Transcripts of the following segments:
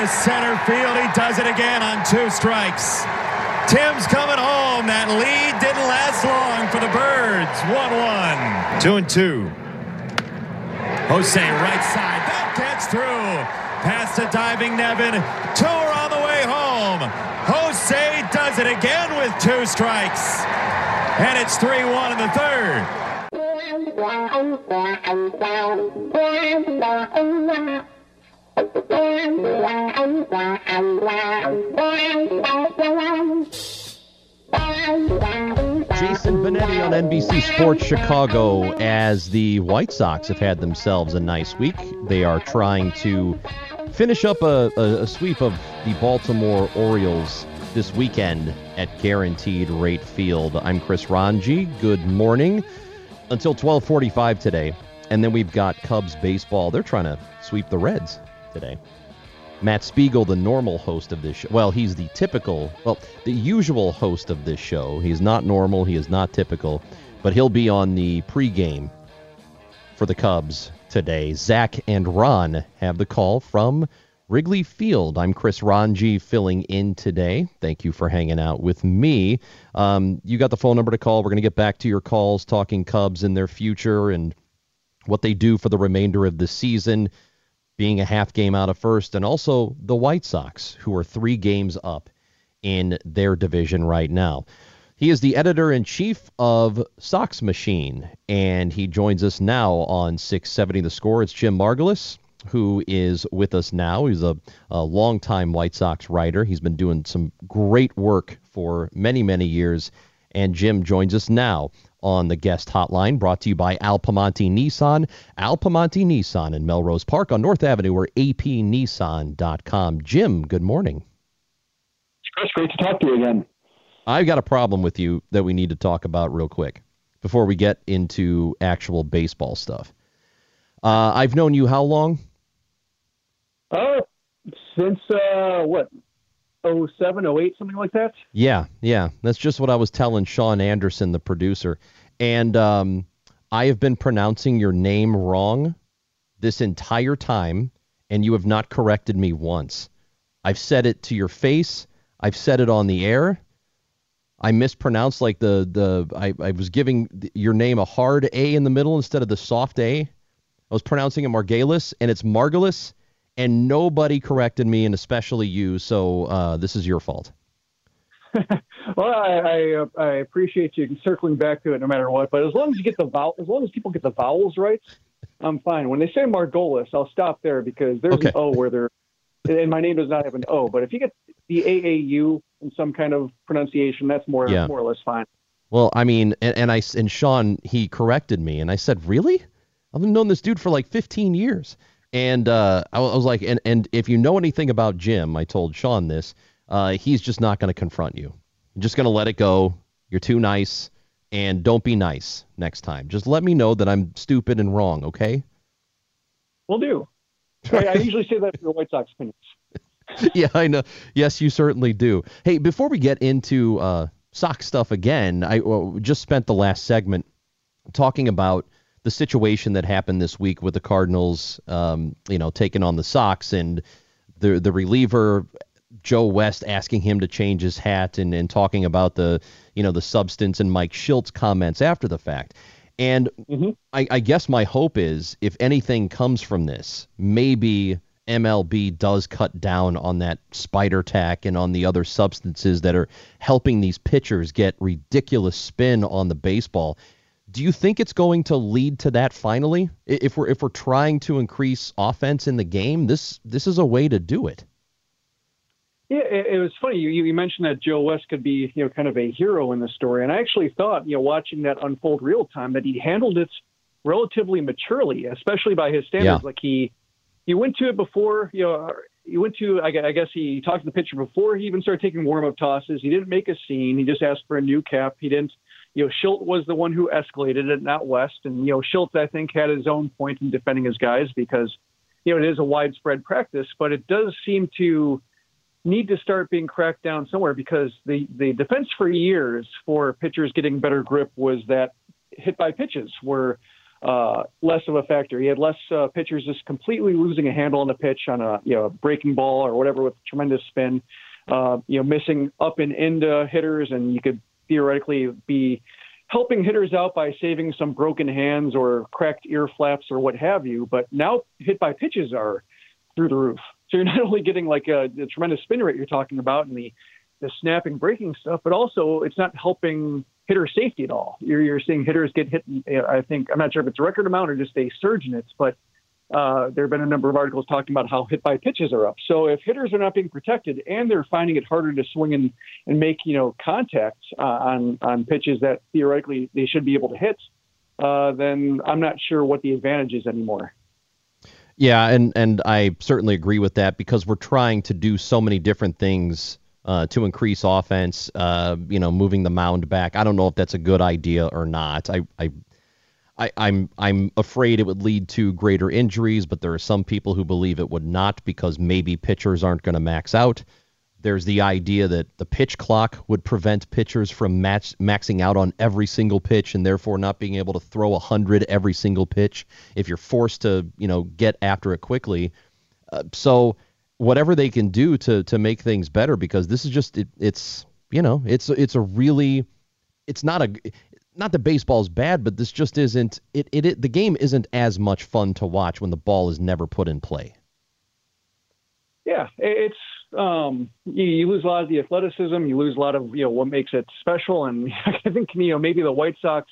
Into center field. He does it again on two strikes. Tim's coming home. That lead didn't last long for the Birds. 1 1. 2 and 2. Jose right side. That gets through. Past the diving Nevin. Two are on the way home. Jose does it again with two strikes. And it's 3 1 in the third. Jason Benetti on NBC Sports Chicago as the White Sox have had themselves a nice week. They are trying to finish up a, a, a sweep of the Baltimore Orioles this weekend at Guaranteed Rate Field. I'm Chris Rongey. Good morning. Until 1245 today. And then we've got Cubs baseball. They're trying to sweep the Reds today. Matt Spiegel, the normal host of this show. Well, he's the typical, well, the usual host of this show. He's not normal. He is not typical, but he'll be on the pregame for the Cubs today. Zach and Ron have the call from Wrigley Field. I'm Chris Rongey filling in today. Thank you for hanging out with me. Um, you got the phone number to call. We're going to get back to your calls, talking Cubs and their future and what they do for the remainder of the season being a half game out of first, and also the White Sox, who are three games up in their division right now. He is the editor in chief of Sox Machine, and he joins us now on 670 The Score. It's Jim Margalus, who is with us now. He's a, a longtime White Sox writer. He's been doing some great work for many, many years. And Jim joins us now on the guest hotline, brought to you by Al Piemonte Nissan. Al Piemonte Nissan in Melrose Park on North Avenue or apnissan.com. Jim, good morning. Chris, great to talk to you again. I've got a problem with you that we need to talk about real quick before we get into actual baseball stuff. Uh, I've known you how long? Uh, since, uh, what, 07, 08, something like that? Yeah, yeah. That's just what I was telling Sean Anderson, the producer. And um, I have been pronouncing your name wrong this entire time, and you have not corrected me once. I've said it to your face. I've said it on the air. I mispronounced like the the I, I was giving your name a hard A in the middle instead of the soft A. I was pronouncing it Margalis, and it's Margalis, and nobody corrected me, and especially you. So uh, this is your fault. well, I I, uh, I appreciate you circling back to it no matter what. But as long as you get the vowel, as long as people get the vowels right, I'm fine. When they say Margolis, I'll stop there because there's Okay. an O where there, and my name does not have an O. But if you get the AAU in some kind of pronunciation, that's more Yeah. more or less fine. Well, I mean, and, and I and Sean he corrected me, and I said, "Really? I've known this dude for like 15 years." And uh, I, was like, and and if you know anything about Jim, I told Sean this. Uh, he's just not going to confront you. You're just going to let it go. You're too nice, and don't be nice next time. Just let me know that I'm stupid and wrong, okay? We'll do. I, I usually say that for the White Sox opinions. yeah, I know. Yes, you certainly do. Hey, before we get into uh, sock stuff again, I well, just spent the last segment talking about the situation that happened this week with the Cardinals, um, you know, taking on the Sox and the the reliever Joe West asking him to change his hat and, and talking about the you know the substance and Mike Shildt's comments after the fact. And mm-hmm. I, I guess my hope is if anything comes from this, maybe MLB does cut down on that spider tack and on the other substances that are helping these pitchers get ridiculous spin on the baseball. Do you think it's going to lead to that finally? If we're if we're trying to increase offense in the game, this this is a way to do it. Yeah, it, it was funny. You, you mentioned that Joe West could be, you know, kind of a hero in the story, and I actually thought, you know, watching that unfold real time, that he handled it relatively maturely, especially by his standards. Yeah. Like he he went to it before, you know, he went to, I guess he talked to the pitcher before he even started taking warm up tosses. He didn't make a scene. He just asked for a new cap. He didn't, you know, Shildt was the one who escalated it, not West. And, you know, Shildt, I think, had his own point in defending his guys because, you know, it is a widespread practice, but it does seem to need to start being cracked down somewhere because the, the defense for years for pitchers getting better grip was that hit by pitches were uh, less of a factor. He had less uh, pitchers just completely losing a handle on the pitch on a you know breaking ball or whatever with tremendous spin. Uh, you know, missing up and into hitters, and you could theoretically be helping hitters out by saving some broken hands or cracked ear flaps or what have you. But now hit by pitches are through the roof. So you're not only getting like a, the tremendous spin rate you're talking about and the the snapping breaking stuff, but also it's not helping hitter safety at all. You're, you're seeing hitters get hit. I think I'm not sure if it's a record amount or just a surge in it, but uh, there have been a number of articles talking about how hit by pitches are up. So if hitters are not being protected and they're finding it harder to swing and, and make you know contact uh, on on pitches that theoretically they should be able to hit, uh, then I'm not sure what the advantage is anymore. Yeah, and and I certainly agree with that because we're trying to do so many different things uh, to increase offense. Uh, you know, moving the mound back. I don't know if that's a good idea or not. I, I, I, I'm I'm afraid it would lead to greater injuries, but there are some people who believe it would not because maybe pitchers aren't going to max out. There's the idea that the pitch clock would prevent pitchers from match, maxing out on every single pitch and therefore not being able to throw 100 every single pitch if you're forced to, you know, get after it quickly. Uh, so whatever they can do to to make things better because this is just it, it's you know it's it's a really it's not a not that baseball's bad but this just isn't it, it, it the game isn't as much fun to watch when the ball is never put in play yeah it's um you, you lose a lot of the athleticism you lose a lot of you know what makes it special and i think you know maybe the white sox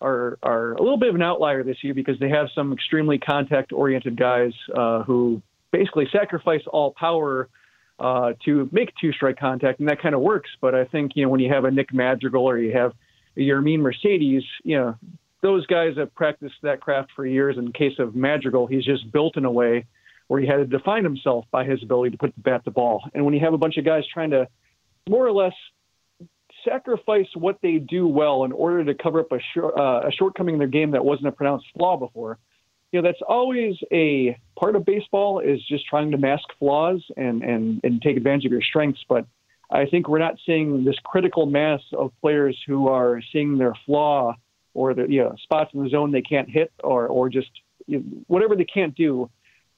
are are a little bit of an outlier this year because they have some extremely contact oriented guys uh, who basically sacrifice all power uh, to make two strike contact, and that kind of works. But I think you know when you have a Nick Madrigal or you have Yermin Mercedes, you know those guys have practiced that craft for years. In case of Madrigal, he's just built in a way where he had to define himself by his ability to put the bat to ball. And when you have a bunch of guys trying to more or less sacrifice what they do well in order to cover up a, short, uh, a shortcoming in their game that wasn't a pronounced flaw before, you know that's always a part of baseball is just trying to mask flaws and and and take advantage of your strengths but i think we're not seeing this critical mass of players who are seeing their flaw or the you know spots in the zone they can't hit or or just you know, whatever they can't do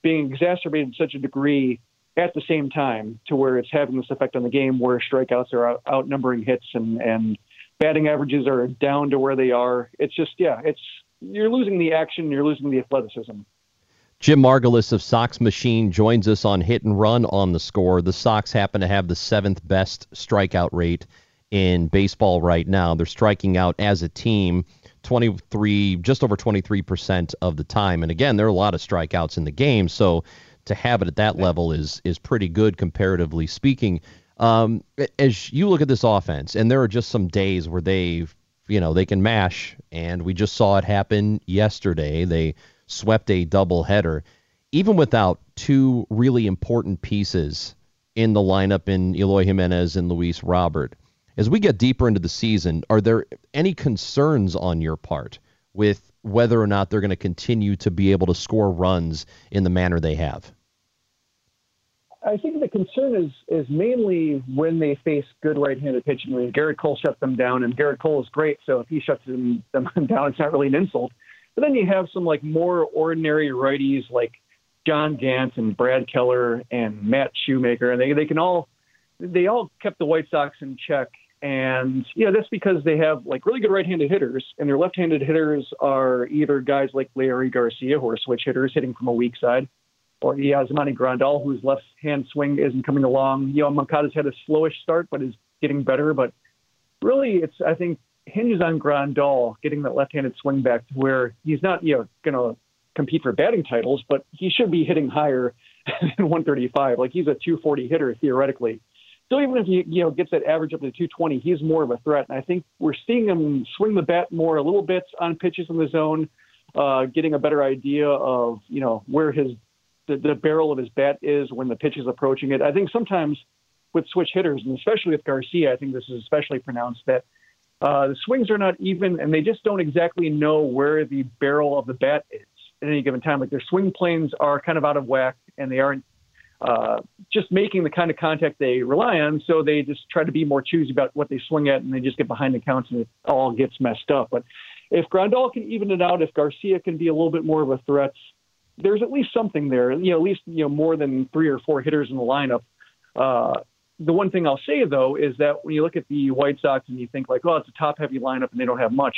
being exacerbated to such a degree at the same time to where it's having this effect on the game where strikeouts are out, outnumbering hits and and batting averages are down to where they are it's just yeah it's you're losing the action, you're losing the athleticism. Jim Margalus of Sox Machine joins us on Hit and Run on the score. The Sox happen to have the seventh best strikeout rate in baseball right now. They're striking out as a team 23, just over 23% of the time. And again, there are a lot of strikeouts in the game, so to have it at that level is is pretty good comparatively speaking. Um, as you look at this offense, and there are just some days where they you know, they can mash, and we just saw it happen yesterday. They swept a doubleheader. Even without two really important pieces in the lineup in Eloy Jimenez and Luis Robert, as we get deeper into the season, are there any concerns on your part with whether or not they're going to continue to be able to score runs in the manner they have? I think the concern is is mainly when they face good right-handed pitching. Mean, Gerrit Cole shut them down, and Gerrit Cole is great. So if he shuts them, them down, it's not really an insult. But then you have some like more ordinary righties like John Gant and Brad Keller and Matt Shoemaker, and they they can all they all kept the White Sox in check And, you know, that's because they have like really good right handed hitters, and their left handed hitters are either guys like Leury Garcia, who are switch hitters hitting from a weak side, or Yasmani Grandal, whose left hand swing isn't coming along. You know, Moncada's had a slowish start, but is getting better. But really, it's, I think, hinges on Grandal getting that left handed swing back to where he's not, you know, going to compete for batting titles, but he should be hitting higher than 135. Like he's a 240 hitter theoretically. So even if he you know gets that average up to 220, he's more of a threat. And I think we're seeing him swing the bat more a little bit on pitches in the zone, uh, getting a better idea of you know where his the, the barrel of his bat is when the pitch is approaching it. I think sometimes with switch hitters, and especially with Garcia, I think this is especially pronounced that uh, the swings are not even, and they just don't exactly know where the barrel of the bat is at any given time. Like their swing planes are kind of out of whack, and they aren't uh, just making the kind of contact they rely on. So they just try to be more choosy about what they swing at, and they just get behind the counts, and it all gets messed up. But if Grandal can even it out, if Garcia can be a little bit more of a threat, there's at least something there. You know, at least you know more than three or four hitters in the lineup. Uh, the one thing I'll say though is that when you look at the White Sox and you think like, oh, it's a top-heavy lineup and they don't have much.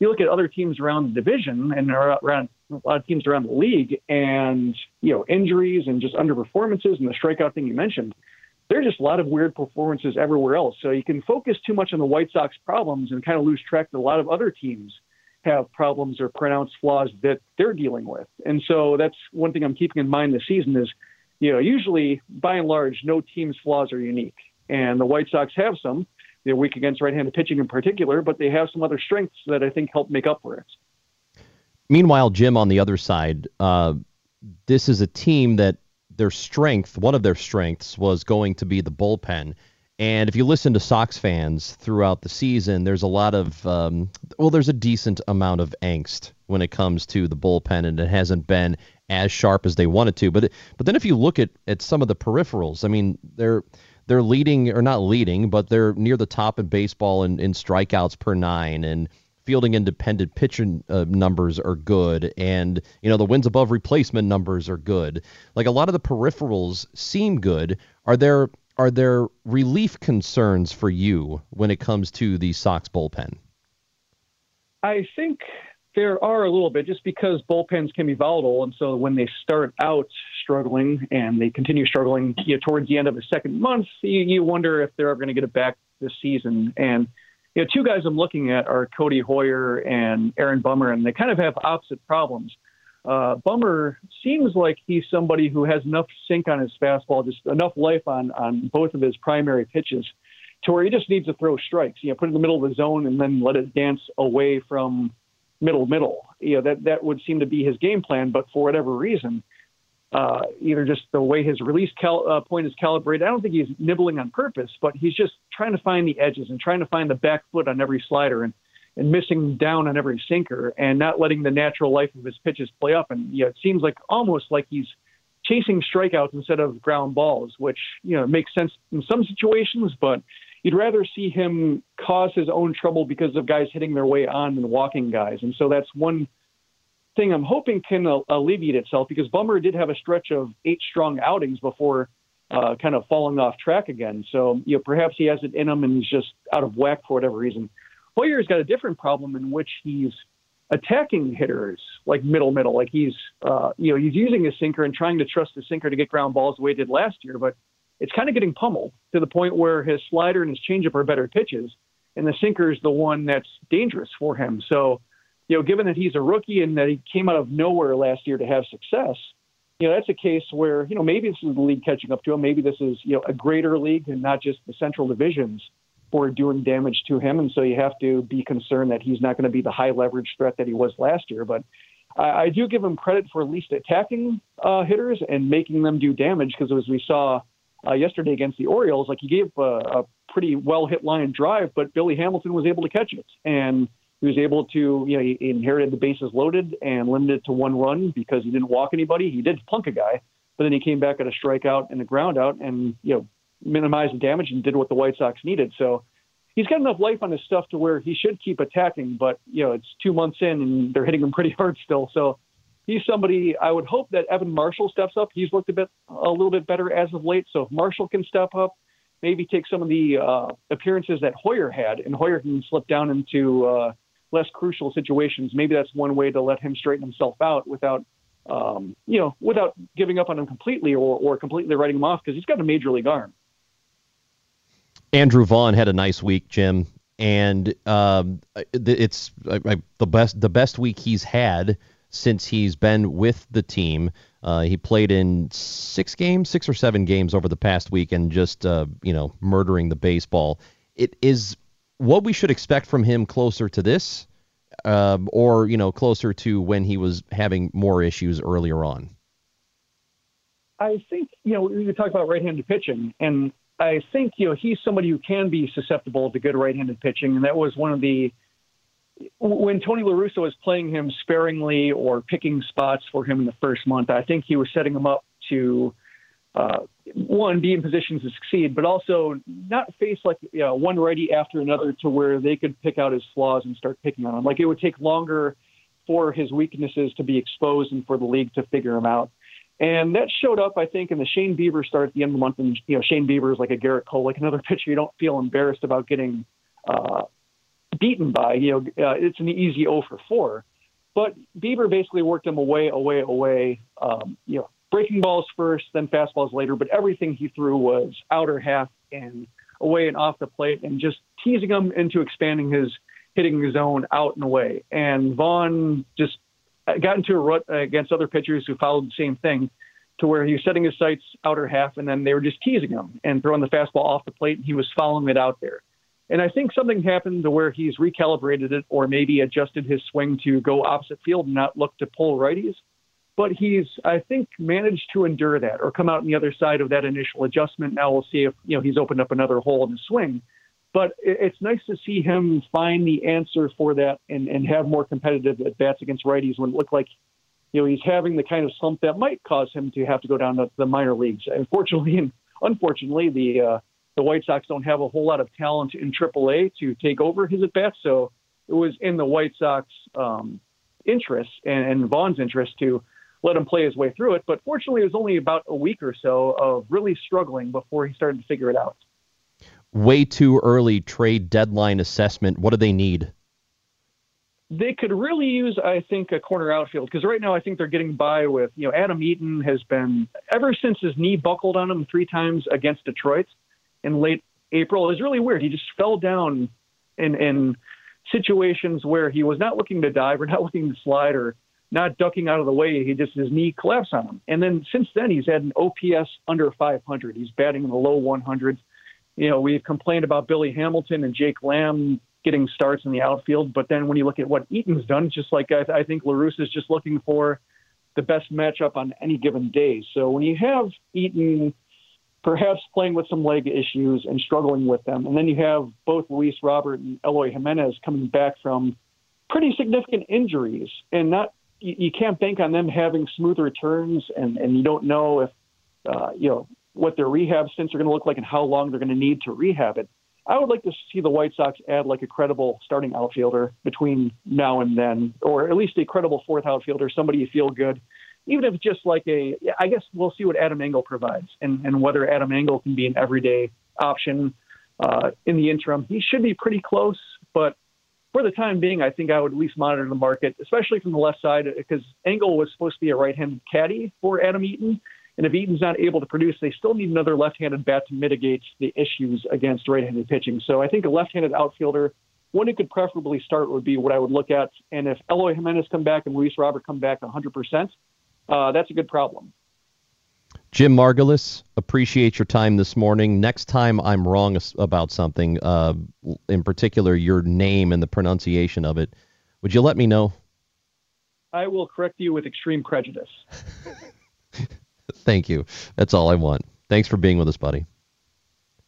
You look at other teams around the division and around a lot of teams around the league, and you know injuries and just underperformances and the strikeout thing you mentioned. There's just a lot of weird performances everywhere else. So you can focus too much on the White Sox problems and kind of lose track that a lot of other teams have problems or pronounced flaws that they're dealing with. And so that's one thing I'm keeping in mind this season is, you know, usually by and large, no team's flaws are unique. And the White Sox have some. They're weak against right handed pitching in particular, but they have some other strengths that I think help make up for it. Meanwhile, Jim, on the other side, uh, this is a team that their strength, one of their strengths, was going to be the bullpen. And if you listen to Sox fans throughout the season, there's a lot of, um, well, there's a decent amount of angst when it comes to the bullpen, and it hasn't been as sharp as they wanted to. But but then if you look at, at some of the peripherals, I mean, they're they're leading or not leading, but they're near the top in baseball in, in strikeouts per nine, and fielding independent pitching uh, numbers are good and you know the wins above replacement numbers are good. Like a lot of the peripherals seem good. Are there are there relief concerns for you when it comes to the Sox bullpen? I think there are a little bit just because bullpens can be volatile and so when they start out struggling and they continue struggling you know, towards the end of the second month you, you wonder if they're ever going to get it back this season and you know, two guys I'm looking at are Codi Heuer and Aaron Bummer, and they kind of have opposite problems. Uh, Bummer seems like he's somebody who has enough sink on his fastball, just enough life on on both of his primary pitches, to where he just needs to throw strikes. You know, put it in the middle of the zone and then let it dance away from middle middle. You know, that that would seem to be his game plan. But for whatever reason, uh, either just the way his release cal- uh, point is calibrated. I don't think he's nibbling on purpose, but he's just trying to find the edges and trying to find the back foot on every slider and, and missing down on every sinker and not letting the natural life of his pitches play up. And yeah, it seems like almost like he's chasing strikeouts instead of ground balls, which you know makes sense in some situations, but you'd rather see him cause his own trouble because of guys hitting their way on than walking guys. And so that's one thing I'm hoping can alleviate itself because Bummer did have a stretch of eight strong outings before uh, kind of falling off track again. So, you know, perhaps he has it in him and he's just out of whack for whatever reason. Heuer's got a different problem in which he's attacking hitters like middle middle, like he's uh, you know he's using his sinker and trying to trust the sinker to get ground balls the way he did last year, but it's kind of getting pummeled to the point where his slider and his changeup are better pitches, and the sinker is the one that's dangerous for him. So you know, given that he's a rookie and that he came out of nowhere last year to have success, you know, that's a case where, you know, maybe this is the league catching up to him. Maybe this is, you know, a greater league and not just the central divisions for doing damage to him. And so you have to be concerned that he's not going to be the high leverage threat that he was last year. But I, I do give him credit for at least attacking uh, hitters and making them do damage because as we saw uh, yesterday against the Orioles, like he gave a, a pretty well hit line drive, but Billy Hamilton was able to catch it. And he was able to, you know, he inherited the bases loaded and limited it to one run because he didn't walk anybody. He did plunk a guy, but then he came back at a strikeout and a ground out and, you know, minimized the damage and did what the White Sox needed. So he's got enough life on his stuff to where he should keep attacking, but, you know, it's two months in and they're hitting him pretty hard still. So he's somebody I would hope that Evan Marshall steps up. He's looked a bit, a little bit better as of late. So if Marshall can step up, maybe take some of the uh, appearances that Heuer had, and Heuer can slip down into uh, less crucial situations. Maybe that's one way to let him straighten himself out without, um, you know, without giving up on him completely or, or completely writing him off because he's got a major league arm. Andrew Vaughn had a nice week, Jim, and um, it's the best the best week he's had since he's been with the team. Uh, he played in six games, six or seven games over the past week, and just uh, you know murdering the baseball. It is what we should expect from him closer to this, uh, or you know closer to when he was having more issues earlier on. I think you know we talk about right-handed pitching, and I think you know he's somebody who can be susceptible to good right-handed pitching, and that was one of the when Tony La Russa was playing him sparingly or picking spots for him in the first month, I think he was setting him up to uh, one be in positions to succeed, but also not face like you know, one righty after another to where they could pick out his flaws and start picking on him. Like it would take longer for his weaknesses to be exposed and for the league to figure him out. And that showed up, I think, in the Shane Bieber start at the end of the month. And you know, Shane Bieber is like a Gerrit Cole, like another pitcher you don't feel embarrassed about getting uh, beaten by. You know, uh, it's an easy 0 for 4. But Bieber basically worked him away, away, away. Um, you know, breaking balls first, then fastballs later. But everything he threw was outer half and away and off the plate, and just teasing him into expanding his hitting zone out and away. And Vaughn just got into a rut against other pitchers who followed the same thing to where he was setting his sights outer half and then they were just teasing him and throwing the fastball off the plate and he was following it out there. And I think something happened to where he's recalibrated it or maybe adjusted his swing to go opposite field and not look to pull righties. But he's, I think, managed to endure that or come out on the other side of that initial adjustment. Now we'll see if you know he's opened up another hole in his swing. But it's nice to see him find the answer for that and, and have more competitive at bats against righties when it looked like you know he's having the kind of slump that might cause him to have to go down to the minor leagues. Unfortunately, and unfortunately, the uh, the White Sox don't have a whole lot of talent in AAA to take over his at bats. So it was in the White Sox um, interest and, and Vaughn's interest to let him play his way through it. But fortunately, it was only about a week or so of really struggling before he started to figure it out. Way too early trade deadline assessment. What do they need? They could really use, I think, a corner outfield because right now I think they're getting by with, you know, Adam Eaton has been ever since his knee buckled on him three times against Detroit in late April. It was really weird. He just fell down in in situations where he was not looking to dive or not looking to slide or not ducking out of the way. He just his knee collapsed on him. And then since then he's had an OPS under 500. He's batting in the low 100s. You know, we've complained about Billy Hamilton and Jake Lamb getting starts in the outfield, but then when you look at what Eaton's done, just like I, I think La Russa is just looking for the best matchup on any given day. So when you have Eaton perhaps playing with some leg issues and struggling with them. And then you have both Luis Robert and Eloy Jimenez coming back from pretty significant injuries, and not you, can't bank on them having smooth returns, and and you don't know if uh, you know what their rehab stints are going to look like and how long they're going to need to rehab it. I would like to see the White Sox add like a credible starting outfielder between now and then, or at least a credible fourth outfielder, somebody you feel good even if just like a, I guess we'll see what Adam Engel provides and, and whether Adam Engel can be an everyday option uh, in the interim. He should be pretty close, but for the time being, I think I would at least monitor the market, especially from the left side, because Engel was supposed to be a right-handed caddy for Adam Eaton. And if Eaton's not able to produce, they still need another left-handed bat to mitigate the issues against right-handed pitching. So I think a left-handed outfielder, one who could preferably start would be what I would look at. And if Eloy Jimenez come back and Luis Robert come back 100%, uh, that's a good problem. Jim Margalus, appreciate your time this morning. Next time I'm wrong about something, uh, in particular your name and the pronunciation of it, would you let me know? I will correct you with extreme prejudice. Thank you. That's all I want. Thanks for being with us, buddy.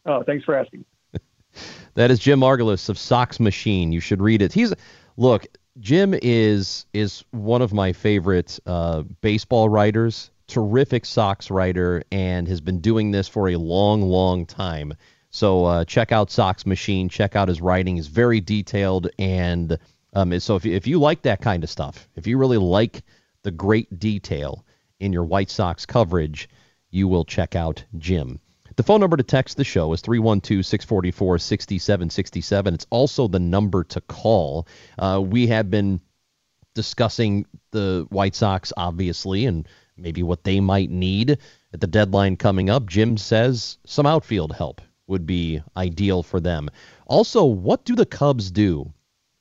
Oh, thanks for asking. that is Jim Margalus of Sox Machine. You should read it. He's look. Jim is is one of my favorite uh, baseball writers. Terrific Sox writer, and has been doing this for a long, long time. So uh, check out Sox Machine. Check out his writing. is very detailed, and um, so if if you like that kind of stuff, if you really like the great detail in your White Sox coverage, you will check out Jim. The phone number to text the show is 312 644 6767. It's also the number to call. Uh, we have been discussing the White Sox, obviously, and maybe what they might need at the deadline coming up. Jim says some outfield help would be ideal for them. Also, what do the Cubs do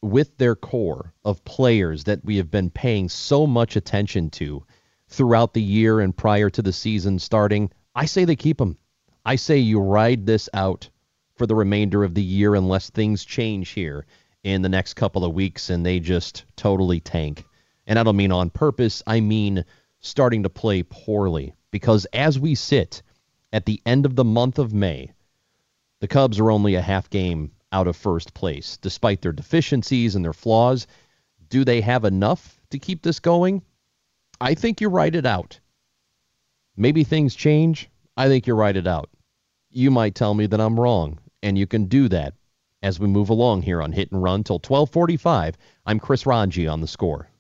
with their core of players that we have been paying so much attention to throughout the year and prior to the season starting? I say they keep them. I say you ride this out for the remainder of the year unless things change here in the next couple of weeks and they just totally tank. And I don't mean on purpose, I mean starting to play poorly. Because as we sit at the end of the month of May, the Cubs are only a half game out of first place. Despite their deficiencies and their flaws, do they have enough to keep this going? I think you write it out. Maybe things change. I think you write it out. You might tell me that I'm wrong, and you can do that as we move along here on Hit and Run till 1245. I'm Chris Rongey on the score.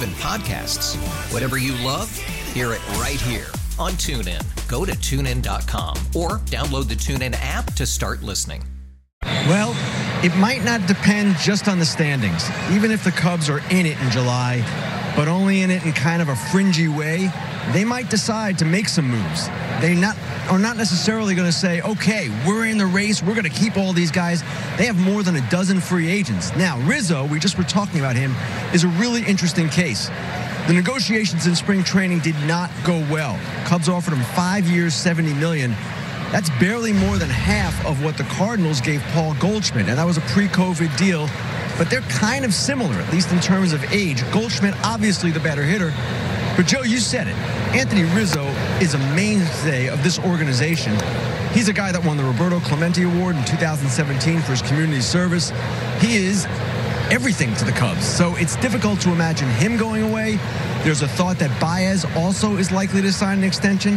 even podcasts. Whatever you love, hear it right here on TuneIn. Go to tunein.com or download the TuneIn app to start listening. Well, it might not depend just on the standings. Even if the Cubs are in it in July, but only in it in kind of a fringy way, they might decide to make some moves. They not are not necessarily going to say, okay, we're in the race, we're going to keep all these guys. They have more than a dozen free agents. Now, Rizzo, we just were talking about him, is a really interesting case. The negotiations in spring training did not go well. Cubs offered him five years, 70 million. That's barely more than half of what the Cardinals gave Paul Goldschmidt, and that was a pre-COVID deal. But they're kind of similar, at least in terms of age. Goldschmidt, obviously the better hitter. But Joe, you said it. Anthony Rizzo is a mainstay of this organization. He's a guy that won the Roberto Clemente Award in 2017 for his community service. He is everything to the Cubs. So it's difficult to imagine him going away. There's a thought that Baez also is likely to sign an extension.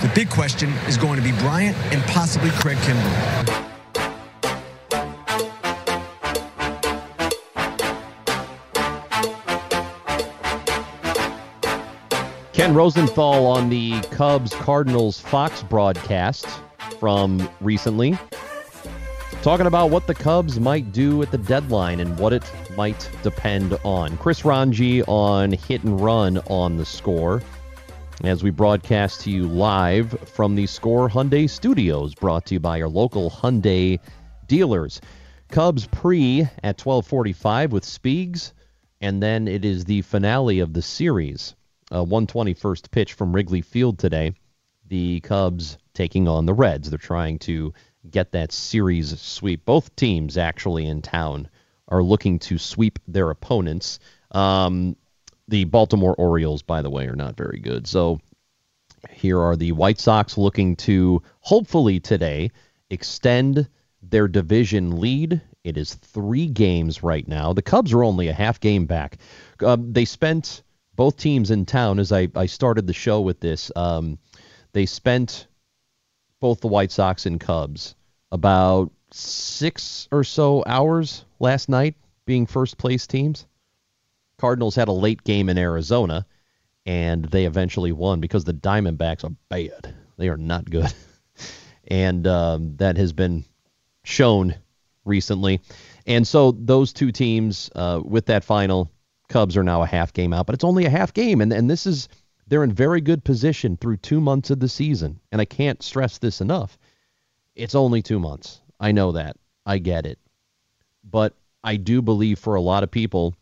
The big question is going to be Bryant and possibly Craig Kimbrel. Ken Rosenthal on the Cubs Cardinals Fox broadcast from recently, talking about what the Cubs might do at the deadline and what it might depend on. Chris Rongey on hit and run on the score as we broadcast to you live from the Score Hyundai Studios, brought to you by your local Hyundai dealers. Cubs pre at 12:45 with Speegs, and then it is the finale of the series. A 121st pitch from Wrigley Field today. The Cubs taking on the Reds. They're trying to get that series sweep. Both teams actually in town are looking to sweep their opponents. Um, the Baltimore Orioles, by the way, are not very good. So here are the White Sox looking to hopefully today extend their division lead. It is three games right now. The Cubs are only a half game back. Um, they spent both teams in town as I, I started the show with this. Um, they spent both the White Sox and Cubs about six or so hours last night being first place teams. Cardinals had a late game in Arizona, and they eventually won because the Diamondbacks are bad. They are not good. and um, that has been shown recently. And so those two teams, uh, with that final, Cubs are now a half game out, but it's only a half game. And, and this is, they're in very good position through two months of the season. And I can't stress this enough. It's only two months. I know that. I get it. But I do believe for a lot of people,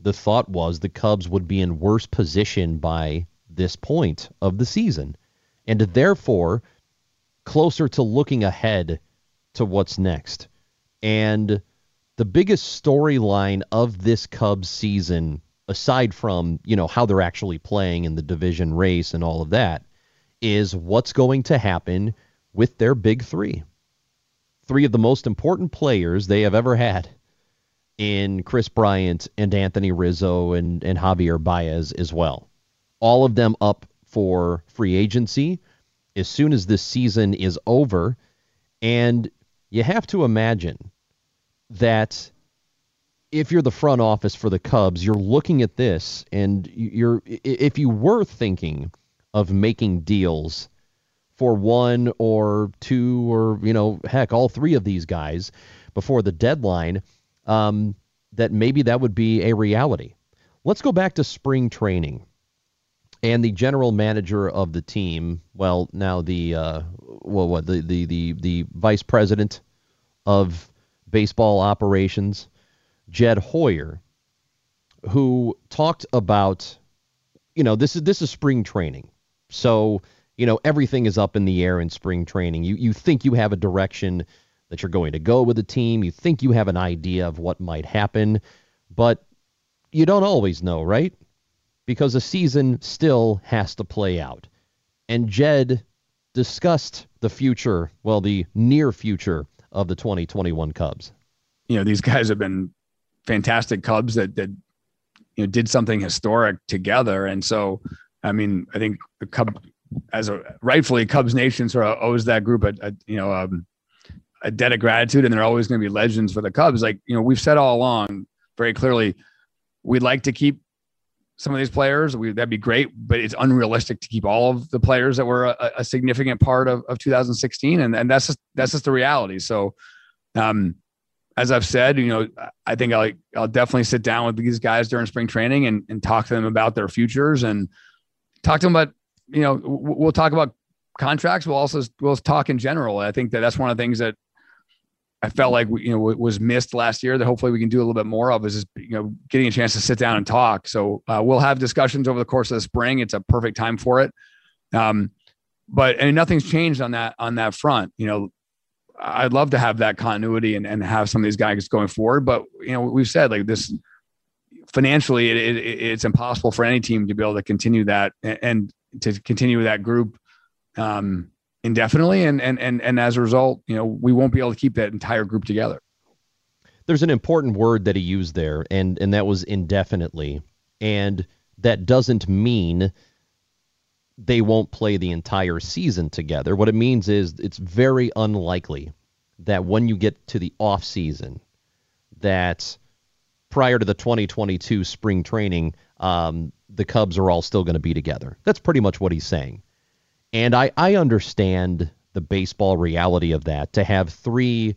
the thought was the Cubs would be in worse position by this point of the season. And therefore, closer to looking ahead to what's next. And the biggest storyline of this Cubs season, aside from, you know, how they're actually playing in the division race and all of that, is what's going to happen with their big three. Three of the most important players they have ever had in Chris Bryant and Anthony Rizzo and, and Javier Baez as well. All of them up for free agency as soon as this season is over. And you have to imagine that if you're the front office for the Cubs, you're looking at this and you're if you were thinking of making deals for one or two or you know heck all three of these guys before the deadline um, that maybe that would be a reality. Let's go back to spring training and the general manager of the team. Well, now the uh, well, what the, the the the vice president of baseball operations, Jed Hoyer, who talked about, you know, this is this is spring training, so you know everything is up in the air in spring training. You you think you have a direction that you're going to go with the team. You think you have an idea of what might happen, but you don't always know, right? because a season still has to play out. And Jed discussed the future, well, the near future of the 2021 Cubs. You know, these guys have been fantastic Cubs that that you know did something historic together, and so I mean, I think the Cub, as a rightfully Cubs Nation, sort of owes that group a, a you know um, a debt of gratitude, and they're always going to be legends for the Cubs. Like you know, we've said all along very clearly, we'd like to keep some of these players. We, that'd be great, but it's unrealistic to keep all of the players that were a, a significant part of, of 2016. And, and that's just, that's just the reality. So, um, as I've said, you know, I think I'll, I'll definitely sit down with these guys during spring training and, and talk to them about their futures and talk to them about, you know, we'll talk about contracts. We'll also, we'll talk in general. I think that that's one of the things that I felt like you know was missed last year that hopefully we can do a little bit more of is just you know getting a chance to sit down and talk. So uh, we'll have discussions over the course of the spring. It's a perfect time for it. Um, but and nothing's changed on that on that front. You know, I'd love to have that continuity and, and have some of these guys going forward. But you know, we've said like this financially, it, it, it's impossible for any team to be able to continue that and, and to continue that group. Um, indefinitely and and and and as a result you know we won't be able to keep that entire group together. There's an important word that he used there and and that was indefinitely and that doesn't mean they won't play the entire season together. What it means is it's very unlikely that when you get to the off season that prior to the 2022 spring training um, the cubs are all still going to be together. That's pretty much what he's saying and I, I understand the baseball reality of that to have three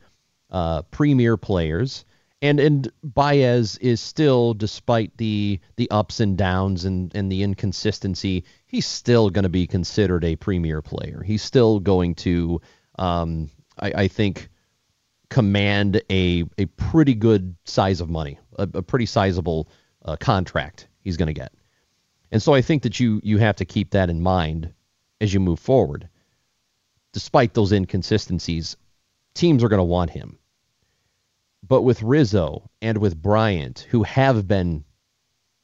uh, premier players. And and Baez is still, despite the the ups and downs and, and the inconsistency, he's still going to be considered a premier player. He's still going to, um, I, I think, command a a pretty good size of money, a, a pretty sizable uh, contract he's going to get. And so I think that you you have to keep that in mind as you move forward. Despite those inconsistencies, teams are going to want him. But with Rizzo and with Bryant, who have been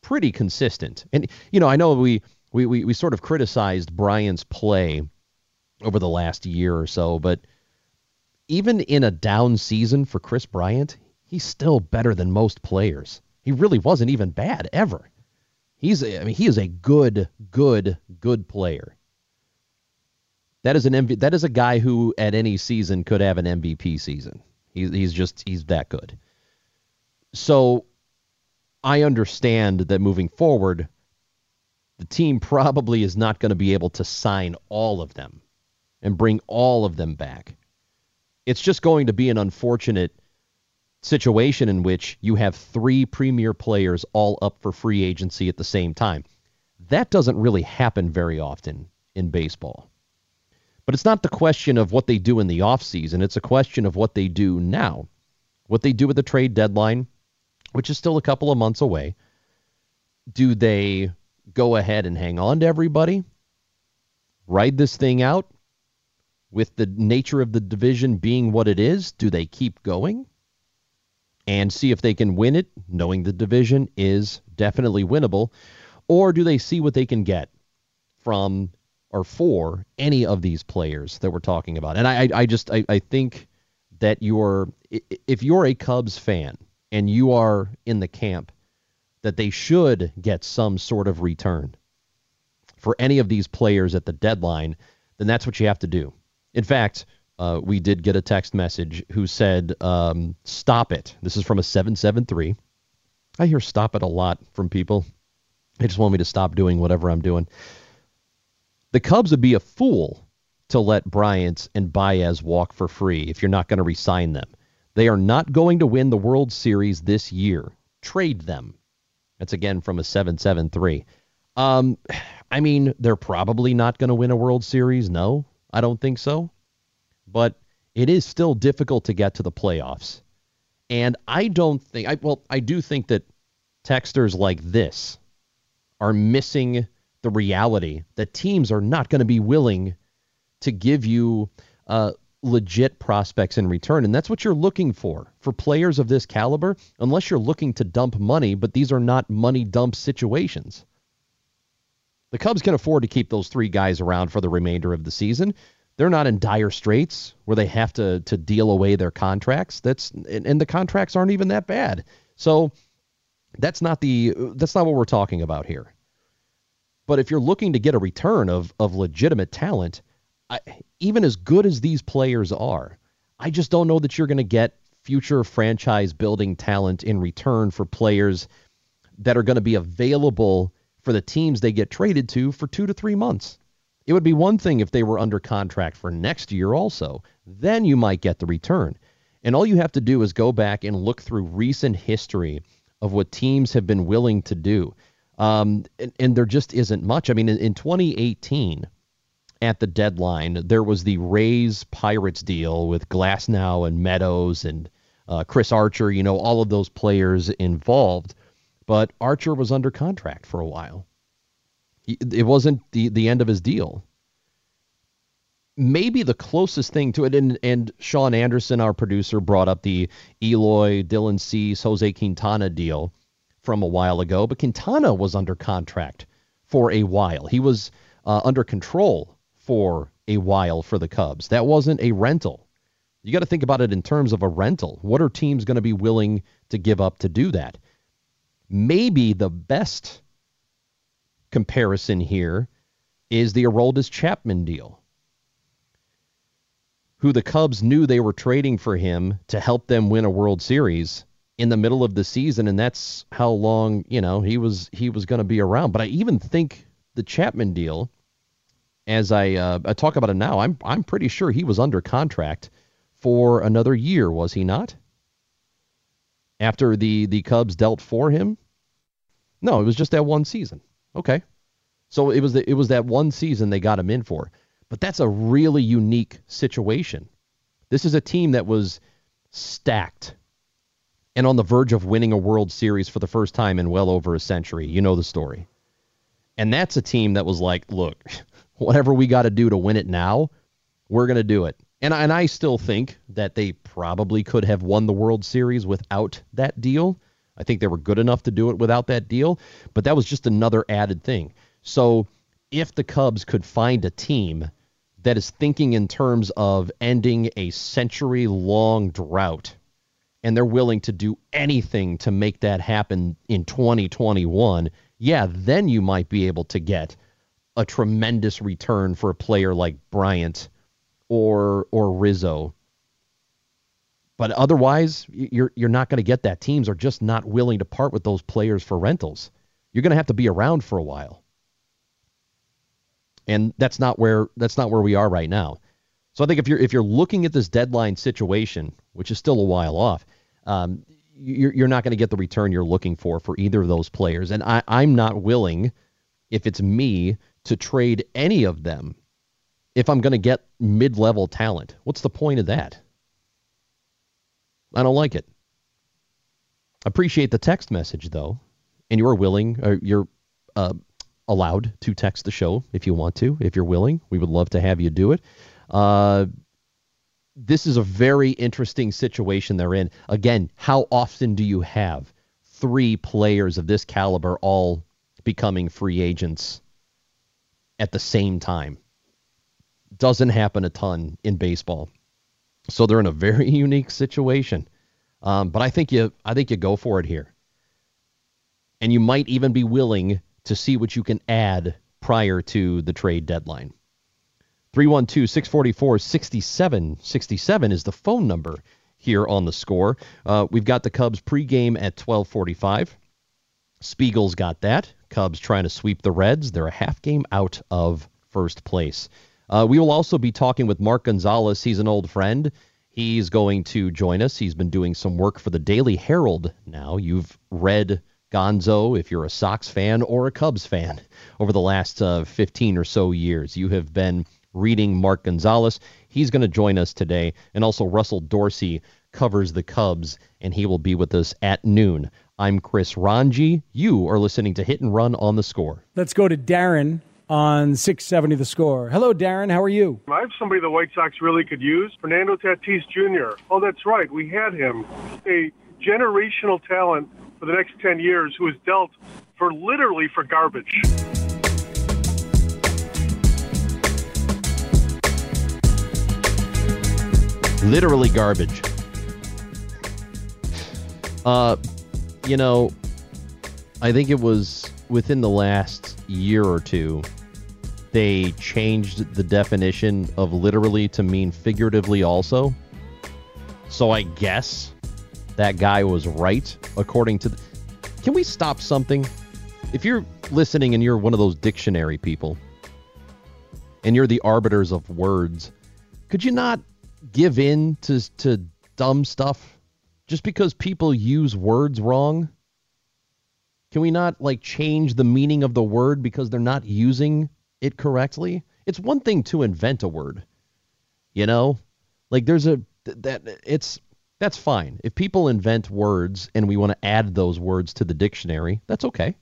pretty consistent, and you know, I know we we we, we sort of criticized Bryant's play over the last year or so, but even in a down season for Chris Bryant, he's still better than most players. He really wasn't even bad ever. He's I mean he is a good good good player. That is an MV, that is a guy who at any season could have an MVP season. He's he's just he's that good. So I understand that moving forward, the team probably is not going to be able to sign all of them and bring all of them back. It's just going to be an unfortunate situation in which you have three premier players all up for free agency at the same time. That doesn't really happen very often in baseball. But it's not the question of what they do in the offseason. It's a question of what they do now. What they do with the trade deadline, which is still a couple of months away. Do they go ahead and hang on to everybody? Ride this thing out? With the nature of the division being what it is, do they keep going? and see if they can win it, knowing the division is definitely winnable? Or do they see what they can get from or for any of these players that we're talking about? And I, I just, I, I think that you're, if you're a Cubs fan and you are in the camp that they should get some sort of return for any of these players at the deadline, then that's what you have to do. In fact, uh, we did get a text message who said, um, Stop it. This is from a 773. I hear stop it a lot from people. They just want me to stop doing whatever I'm doing. The Cubs would be a fool to let Bryant and Baez walk for free if you're not going to resign them. They are not going to win the World Series this year. Trade them. That's again from a 773. Um, I mean, they're probably not going to win a World Series. No, I don't think so but it is still difficult to get to the playoffs. And I don't think, I, well, I do think that texters like this are missing the reality that teams are not going to be willing to give you uh, legit prospects in return. And that's what you're looking for for players of this caliber, unless you're looking to dump money, but these are not money dump situations. The Cubs can afford to keep those three guys around for the remainder of the season they're not in dire straits where they have to to deal away their contracts. That's and, and the contracts aren't even that bad. So that's not the that's not what we're talking about here. But if you're looking to get a return of of legitimate talent, I, even as good as these players are, I just don't know that you're going to get future franchise building talent in return for players that are going to be available for the teams they get traded to for 2 to 3 months. It would be one thing if they were under contract for next year also. Then you might get the return. And all you have to do is go back and look through recent history of what teams have been willing to do. Um, and, and, there just isn't much. I mean, in, in 2018, at the deadline, there was the Rays Pirates deal with Glasnow and Meadows and uh, Chris Archer, you know, all of those players involved. But Archer was under contract for a while. It wasn't the, the end of his deal. Maybe the closest thing to it, and, and Sean Anderson, our producer, brought up the Eloy, Dylan Cease, Jose Quintana deal from a while ago, but Quintana was under contract for a while. He was uh, under control for a while for the Cubs. That wasn't a rental. You got to think about it in terms of a rental. What are teams going to be willing to give up to do that? Maybe the best comparison here is the Aroldis Chapman deal, who the Cubs knew they were trading for him to help them win a World Series in the middle of the season, and that's how long you know he was he was going to be around. But I even think the Chapman deal, as I uh, I talk about it now, I'm I'm pretty sure he was under contract for another year, was he not? After the the Cubs dealt for him, no, it was just that one season. Okay. So it was the, it was that one season they got him in for. But that's a really unique situation. This is a team that was stacked and on the verge of winning a World Series for the first time in well over a century. You know the story. And that's a team that was like, look, whatever we got to do to win it now, we're going to do it. And, and I still think that they probably could have won the World Series without that deal. I think they were good enough to do it without that deal, but that was just another added thing. So if the Cubs could find a team that is thinking in terms of ending a century long drought and they're willing to do anything to make that happen in 2021, yeah, then you might be able to get a tremendous return for a player like Bryant or or Rizzo but otherwise, you're you're not going to get that. Teams are just not willing to part with those players for rentals. You're going to have to be around for a while. And that's not where that's not where we are right now. So I think if you're if you're looking at this deadline situation, which is still a while off, um, you're you're not going to get the return you're looking for for either of those players. And I, I'm not willing, if it's me, to trade any of them if I'm going to get mid level talent. What's the point of that? I don't like it. Appreciate the text message though, and you're willing, or you're uh, allowed to text the show if you want to, if you're willing. We would love to have you do it. Uh, this is a very interesting situation they're in. Again, how often do you have three players of this caliber all becoming free agents at the same time? Doesn't happen a ton in baseball. So they're in a very unique situation. Um, but I think you I think you go for it here. And you might even be willing to see what you can add prior to the trade deadline. 312 644 6767 is the phone number here on the score. Uh, we've got the Cubs pregame at 1245. Spiegel's got that. Cubs trying to sweep the Reds. They're a half game out of first place. Uh, we will also be talking with Mark Gonzalez. He's an old friend. He's going to join us. He's been doing some work for the Daily Herald now. You've read Gonzo if you're a Sox fan or a Cubs fan over the last uh, 15 or so years. You have been reading Mark Gonzalez. He's going to join us today. And also, Russell Dorsey covers the Cubs, and he will be with us at noon. I'm Chris Rongey. You are listening to Hit and Run on the score. Let's go to Darren on 670 the score. Hello, Darren. How are you? I have somebody the White Sox really could use Fernando Tatis Jr. Oh, that's right. We had him. A generational talent for the next 10 years who is dealt for literally for garbage. Literally garbage. Uh, you know, I think it was within the last year or two they changed the definition of literally to mean figuratively also. So I guess that guy was right according to Can we stop something? If you're listening and you're one of those dictionary people and you're the arbiters of words, could you not give in to to dumb stuff just because people use words wrong? Can we not like change the meaning of the word because they're not using it correctly? It's one thing to invent a word. You know? Like there's a that it's that's fine. If people invent words and we want to add those words to the dictionary, that's okay.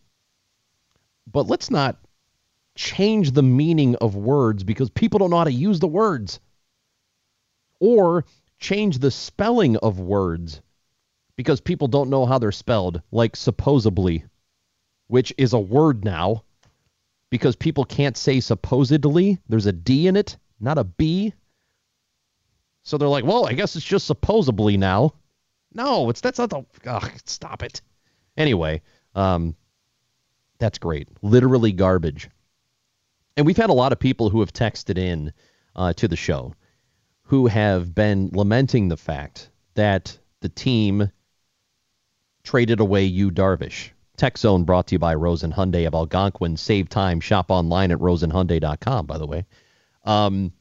But let's not change the meaning of words because people don't know how to use the words or change the spelling of words because people don't know how they're spelled, like supposedly, which is a word now because people can't say supposedly. There's a D in it, not a B. So they're like, well, I guess it's just supposedly now. No, it's that's not the. Ugh, stop it. Anyway, um, that's great. Literally garbage. And we've had a lot of people who have texted in uh, to the show who have been lamenting the fact that the team traded away Yu Darvish. Tech Zone brought to you by Rosen Hyundai of Algonquin. Save time. Shop online at rosenhyundai.com, by the way. Um,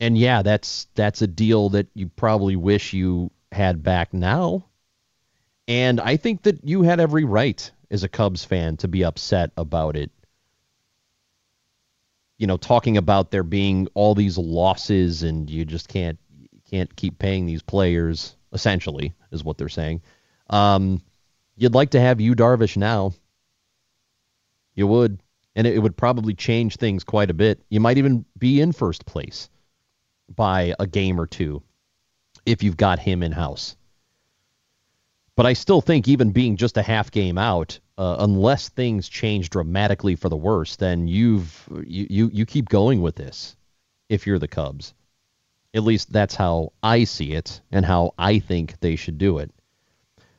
and yeah, that's that's a deal that you probably wish you had back now. And I think that you had every right as a Cubs fan to be upset about it you know, talking about there being all these losses and you just can't can't keep paying these players. Essentially, is what they're saying. Um, you'd like to have Yu Darvish now. You would, and it, it would probably change things quite a bit. You might even be in first place by a game or two if you've got him in house. But I still think even being just a half game out, uh, unless things change dramatically for the worse, then you've you, you you keep going with this. If you're the Cubs, at least that's how I see it and how I think they should do it.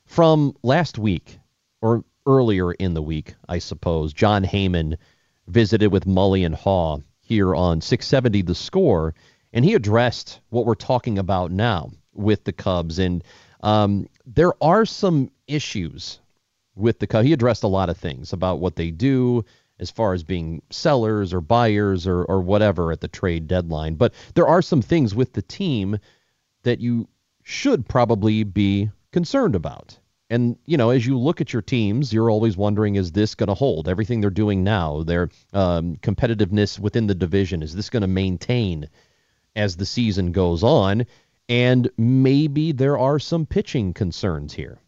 From last week or earlier in the week, I suppose, Jon Heyman visited with Mully and Haugh here on 670 The Score, and he addressed what we're talking about now with the Cubs. And um, there are some issues with the He addressed a lot of things about what they do as far as being sellers or buyers or, or whatever at the trade deadline. But there are some things with the team that you should probably be concerned about. And, you know, as you look at your teams, you're always wondering, is this going to hold? Everything they're doing now, their um, competitiveness within the division, is this going to maintain as the season goes on? And maybe there are some pitching concerns here.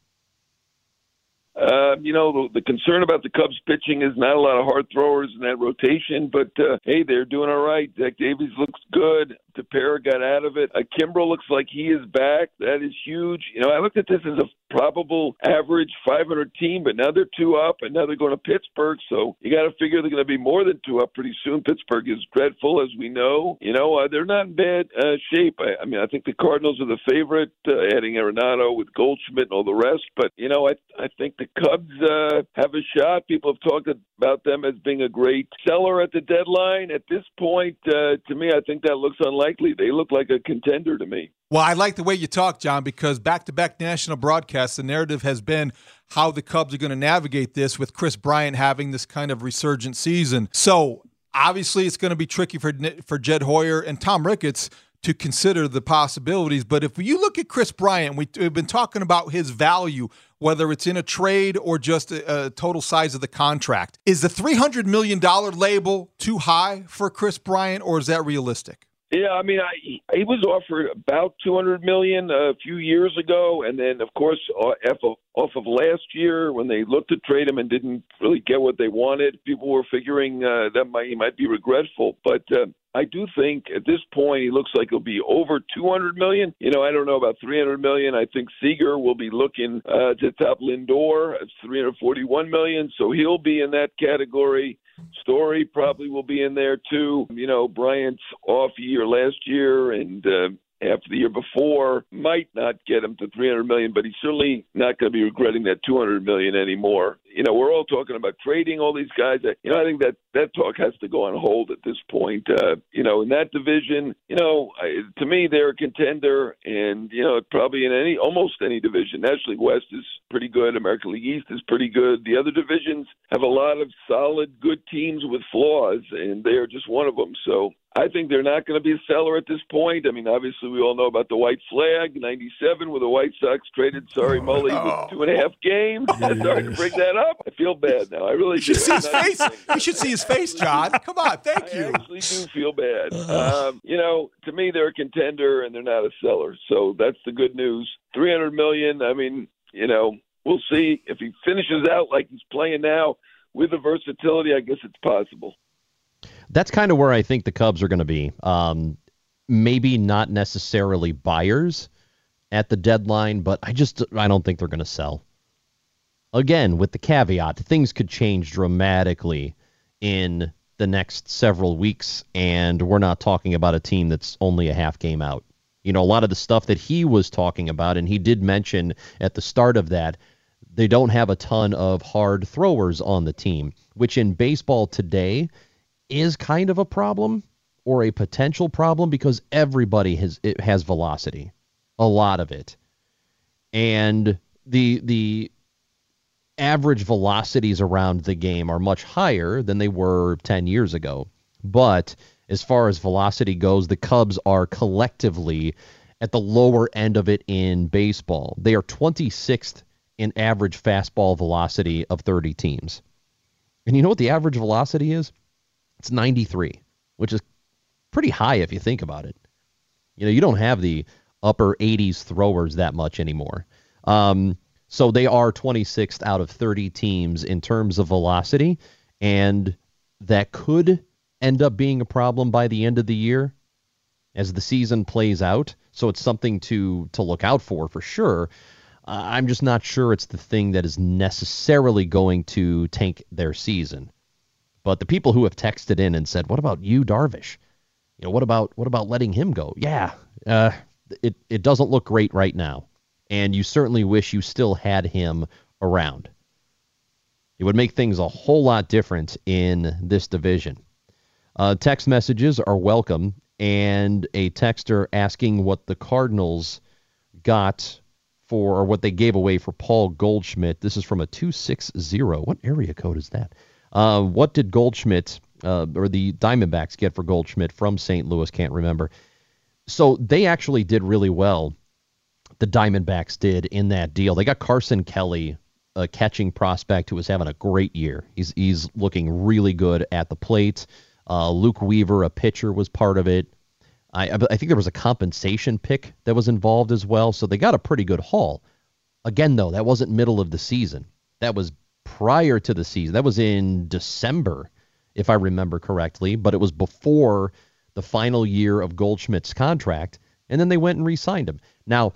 Uh, you know, the, the concern about the Cubs pitching is not a lot of hard throwers in that rotation, but uh, hey, they're doing all right. Zach Davies looks good. Tepera got out of it. Uh, Kimbrel looks like he is back. That is huge. You know, I looked at this as a probable average 500 team, but now they're two up, and now they're going to Pittsburgh. So you got to figure they're going to be more than two up pretty soon. Pittsburgh is dreadful, as we know. You know, uh, they're not in bad uh, shape. I, I mean, I think the Cardinals are the favorite, uh, adding Arenado with Goldschmidt and all the rest. But you know, I I think the Cubs uh, have a shot. People have talked about them as being a great seller at the deadline. At this point, uh, to me, I think that looks unlikely. They look like a contender to me. Well, I like the way you talk, John, because back to back national broadcasts, the narrative has been how the Cubs are going to navigate this with Kris Bryant having this kind of resurgent season. So obviously, it's going to be tricky for for Jed Hoyer and Tom Ricketts to consider the possibilities. But if you look at Kris Bryant, we, have been talking about his value, whether it's in a trade or just a, a total size of the contract. Is the $300 million label too high for Kris Bryant, or is that realistic? Yeah, I mean, I he was offered about two hundred million a few years ago, and then of course off of, off of last year when they looked to trade him and didn't really get what they wanted, people were figuring uh, that might he might be regretful. But uh, I do think at this point he looks like he'll be over 200 million. You know, I don't know about 300 million. I think Seager will be looking uh, to top Lindor at 341 million, so he'll be in that category. Story probably will be in there too. You know, Bryant's off year last year, and uh, after the year before might not get him to 300 million, but he's certainly not going to be regretting that 200 million anymore. You know, we're all talking about trading all these guys. You know, I think that that talk has to go on hold at this point. Uh, you know, in that division, you know, I, to me they're a contender, and you know, probably in any almost any division. National League West is pretty good. American League East is pretty good. The other divisions have a lot of solid, good teams with flaws, and they are just one of them. So I think they're not going to be a seller at this point. I mean, obviously, we all know about the white flag, 97, where the White Sox traded Sorry Mully with two and a half games. Sorry to bring that up. I feel bad now. I really you should do. see his face. You should see his face, John. Come on, thank you. I actually do feel bad. Um, you know, to me, they're a contender and they're not a seller. So that's the good news. 300 million. I mean, you know, we'll see if he finishes out like he's playing now with the versatility. I guess it's possible that's kind of where I think the Cubs are going to be. Um, maybe not necessarily buyers at the deadline, but I just I don't think they're going to sell. Again, with the caveat, things could change dramatically in the next several weeks, and we're not talking about a team that's only a half game out. You know, a lot of the stuff that he was talking about, and he did mention at the start of that, they don't have a ton of hard throwers on the team, which in baseball today is kind of a problem or a potential problem because everybody has it has velocity, a lot of it, and the the average velocities around the game are much higher than they were 10 years ago. But as far as velocity goes, the Cubs are collectively at the lower end of it in baseball. They are 26th in average fastball velocity of 30 teams. And you know what the average velocity is? It's 93, which is pretty high if you think about it. You know, you don't have the upper 80s throwers that much anymore. Um, so they are 26th out of 30 teams in terms of velocity, and that could end up being a problem by the end of the year as the season plays out. So it's something to to look out for for sure. Uh, I'm just not sure it's the thing that is necessarily going to tank their season. But the people who have texted in and said, "What about Yu, Darvish? You know, what about what about letting him go?" Yeah, uh, it it doesn't look great right now, and you certainly wish you still had him around. It would make things a whole lot different in this division. Uh, text messages are welcome, and a texter asking what the Cardinals got for or what they gave away for Paul Goldschmidt. This is from a 260. What area code is that? Uh, what did Goldschmidt uh, or the Diamondbacks get for Goldschmidt from St. Louis? Can't remember. So they actually did really well the Diamondbacks did in that deal. They got Carson Kelly, a catching prospect who was having a great year. He's he's looking really good at the plate. Uh, Luke Weaver, a pitcher, was part of it. I, I think there was a compensation pick that was involved as well. So they got a pretty good haul. Again, though, that wasn't middle of the season. That was prior to the season. That was in December, if I remember correctly, but it was before the final year of Goldschmidt's contract. And then they went and re signed him. Now,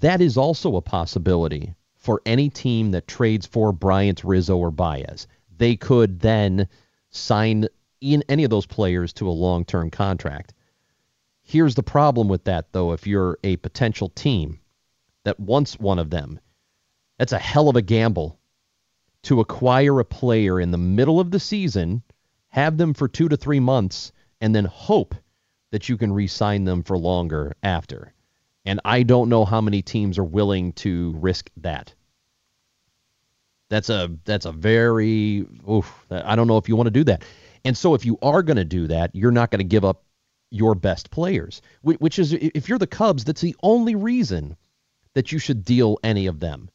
that is also a possibility for any team that trades for Bryant, Rizzo, or Baez. They could then sign in any of those players to a long term contract. Here's the problem with that, though, if you're a potential team that wants one of them. That's a hell of a gamble to acquire a player in the middle of the season, have them for two to three months, and then hope that you can re sign them for longer after. And I don't know how many teams are willing to risk that. That's a that's a very oof, I don't know if you want to do that. And so if you are going to do that, you're not going to give up your best players, which is if you're the Cubs, that's the only reason that you should deal any of them.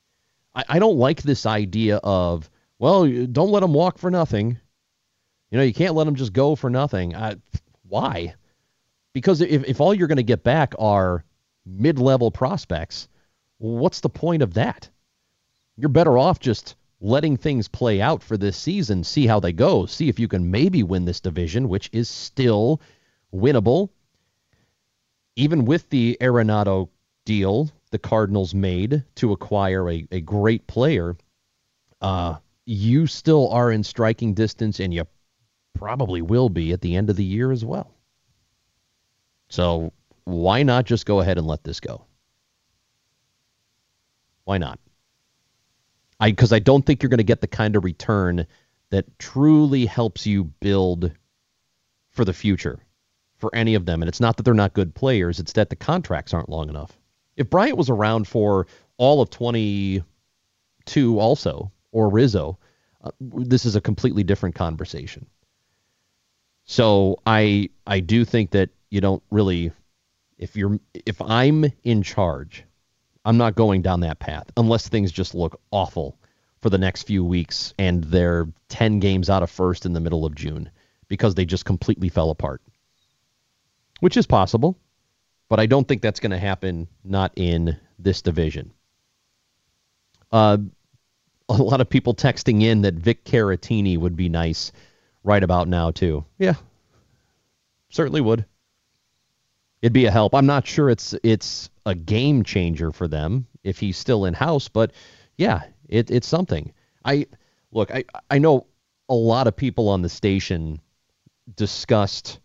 I, I don't like this idea of well, don't let them walk for nothing. You know, you can't let them just go for nothing. I, why? Because if, if all you're going to get back are mid level prospects, what's the point of that? You're better off just letting things play out for this season, see how they go, see if you can maybe win this division, which is still winnable. Even with the Arenado deal the Cardinals made to acquire a, a great player, uh, you still are in striking distance, and you probably will be at the end of the year as well. So why not just go ahead and let this go? Why not? I because I don't think you're going to get the kind of return that truly helps you build for the future for any of them. And it's not that they're not good players, it's that the contracts aren't long enough. If Bryant was around for all of 22 also, or Rizzo, uh, this is a completely different conversation. So I I do think that you don't really if you're if I'm in charge, I'm not going down that path unless things just look awful for the next few weeks and they're 10 games out of first in the middle of June because they just completely fell apart which is possible, but I don't think that's going to happen not in this division. Uh, a lot of people texting in that Vic Caratini would be nice right about now too. Yeah, certainly would. It'd be a help. I'm not sure it's it's a game changer for them if he's still in house, but yeah, it, it's something. I look. I I know a lot of people on the station discussed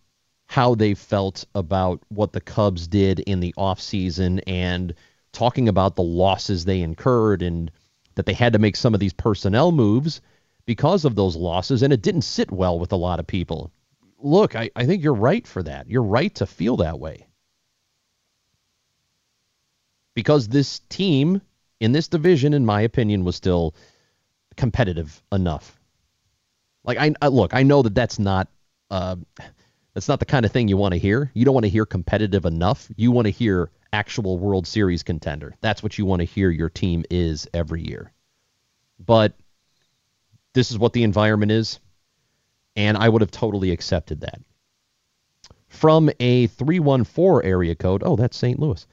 how they felt about what the Cubs did in the offseason and talking about the losses they incurred and that they had to make some of these personnel moves because of those losses, and it didn't sit well with a lot of people. Look, I, I think you're right for that. You're right to feel that way. Because this team in this division, in my opinion, was still competitive enough. Like I, I look, I know that that's not uh, that's not the kind of thing you want to hear. You don't want to hear competitive enough. You want to hear actual World Series contender. That's what you want to hear your team is every year. But this is what the environment is, and I would have totally accepted that. From a 314 area code, oh, that's St. Louis.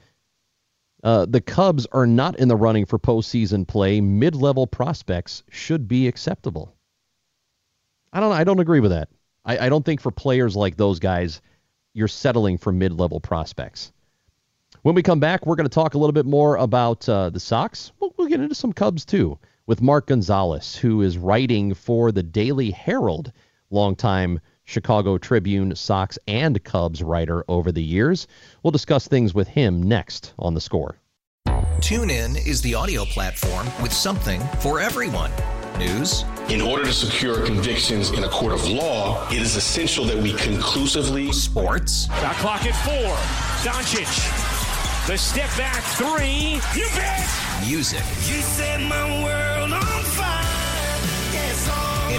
Uh, the Cubs are not in the running for postseason play. Mid-level prospects should be acceptable. I don't. I don't agree with that. I, I don't think for players like those guys, you're settling for mid level prospects. When we come back, we're going to talk a little bit more about uh, the Sox. We'll, we'll get into some Cubs too with Mark Gonzalez, who is writing for the Daily Herald, longtime Chicago Tribune, Sox, and Cubs writer over the years. We'll discuss things with him next on the score. TuneIn is the audio platform with something for everyone. News. In order to secure convictions in a court of law, it is essential that we conclusively. Sports. Got clock at four. Doncic. The step back three. You bet. Music. You set my world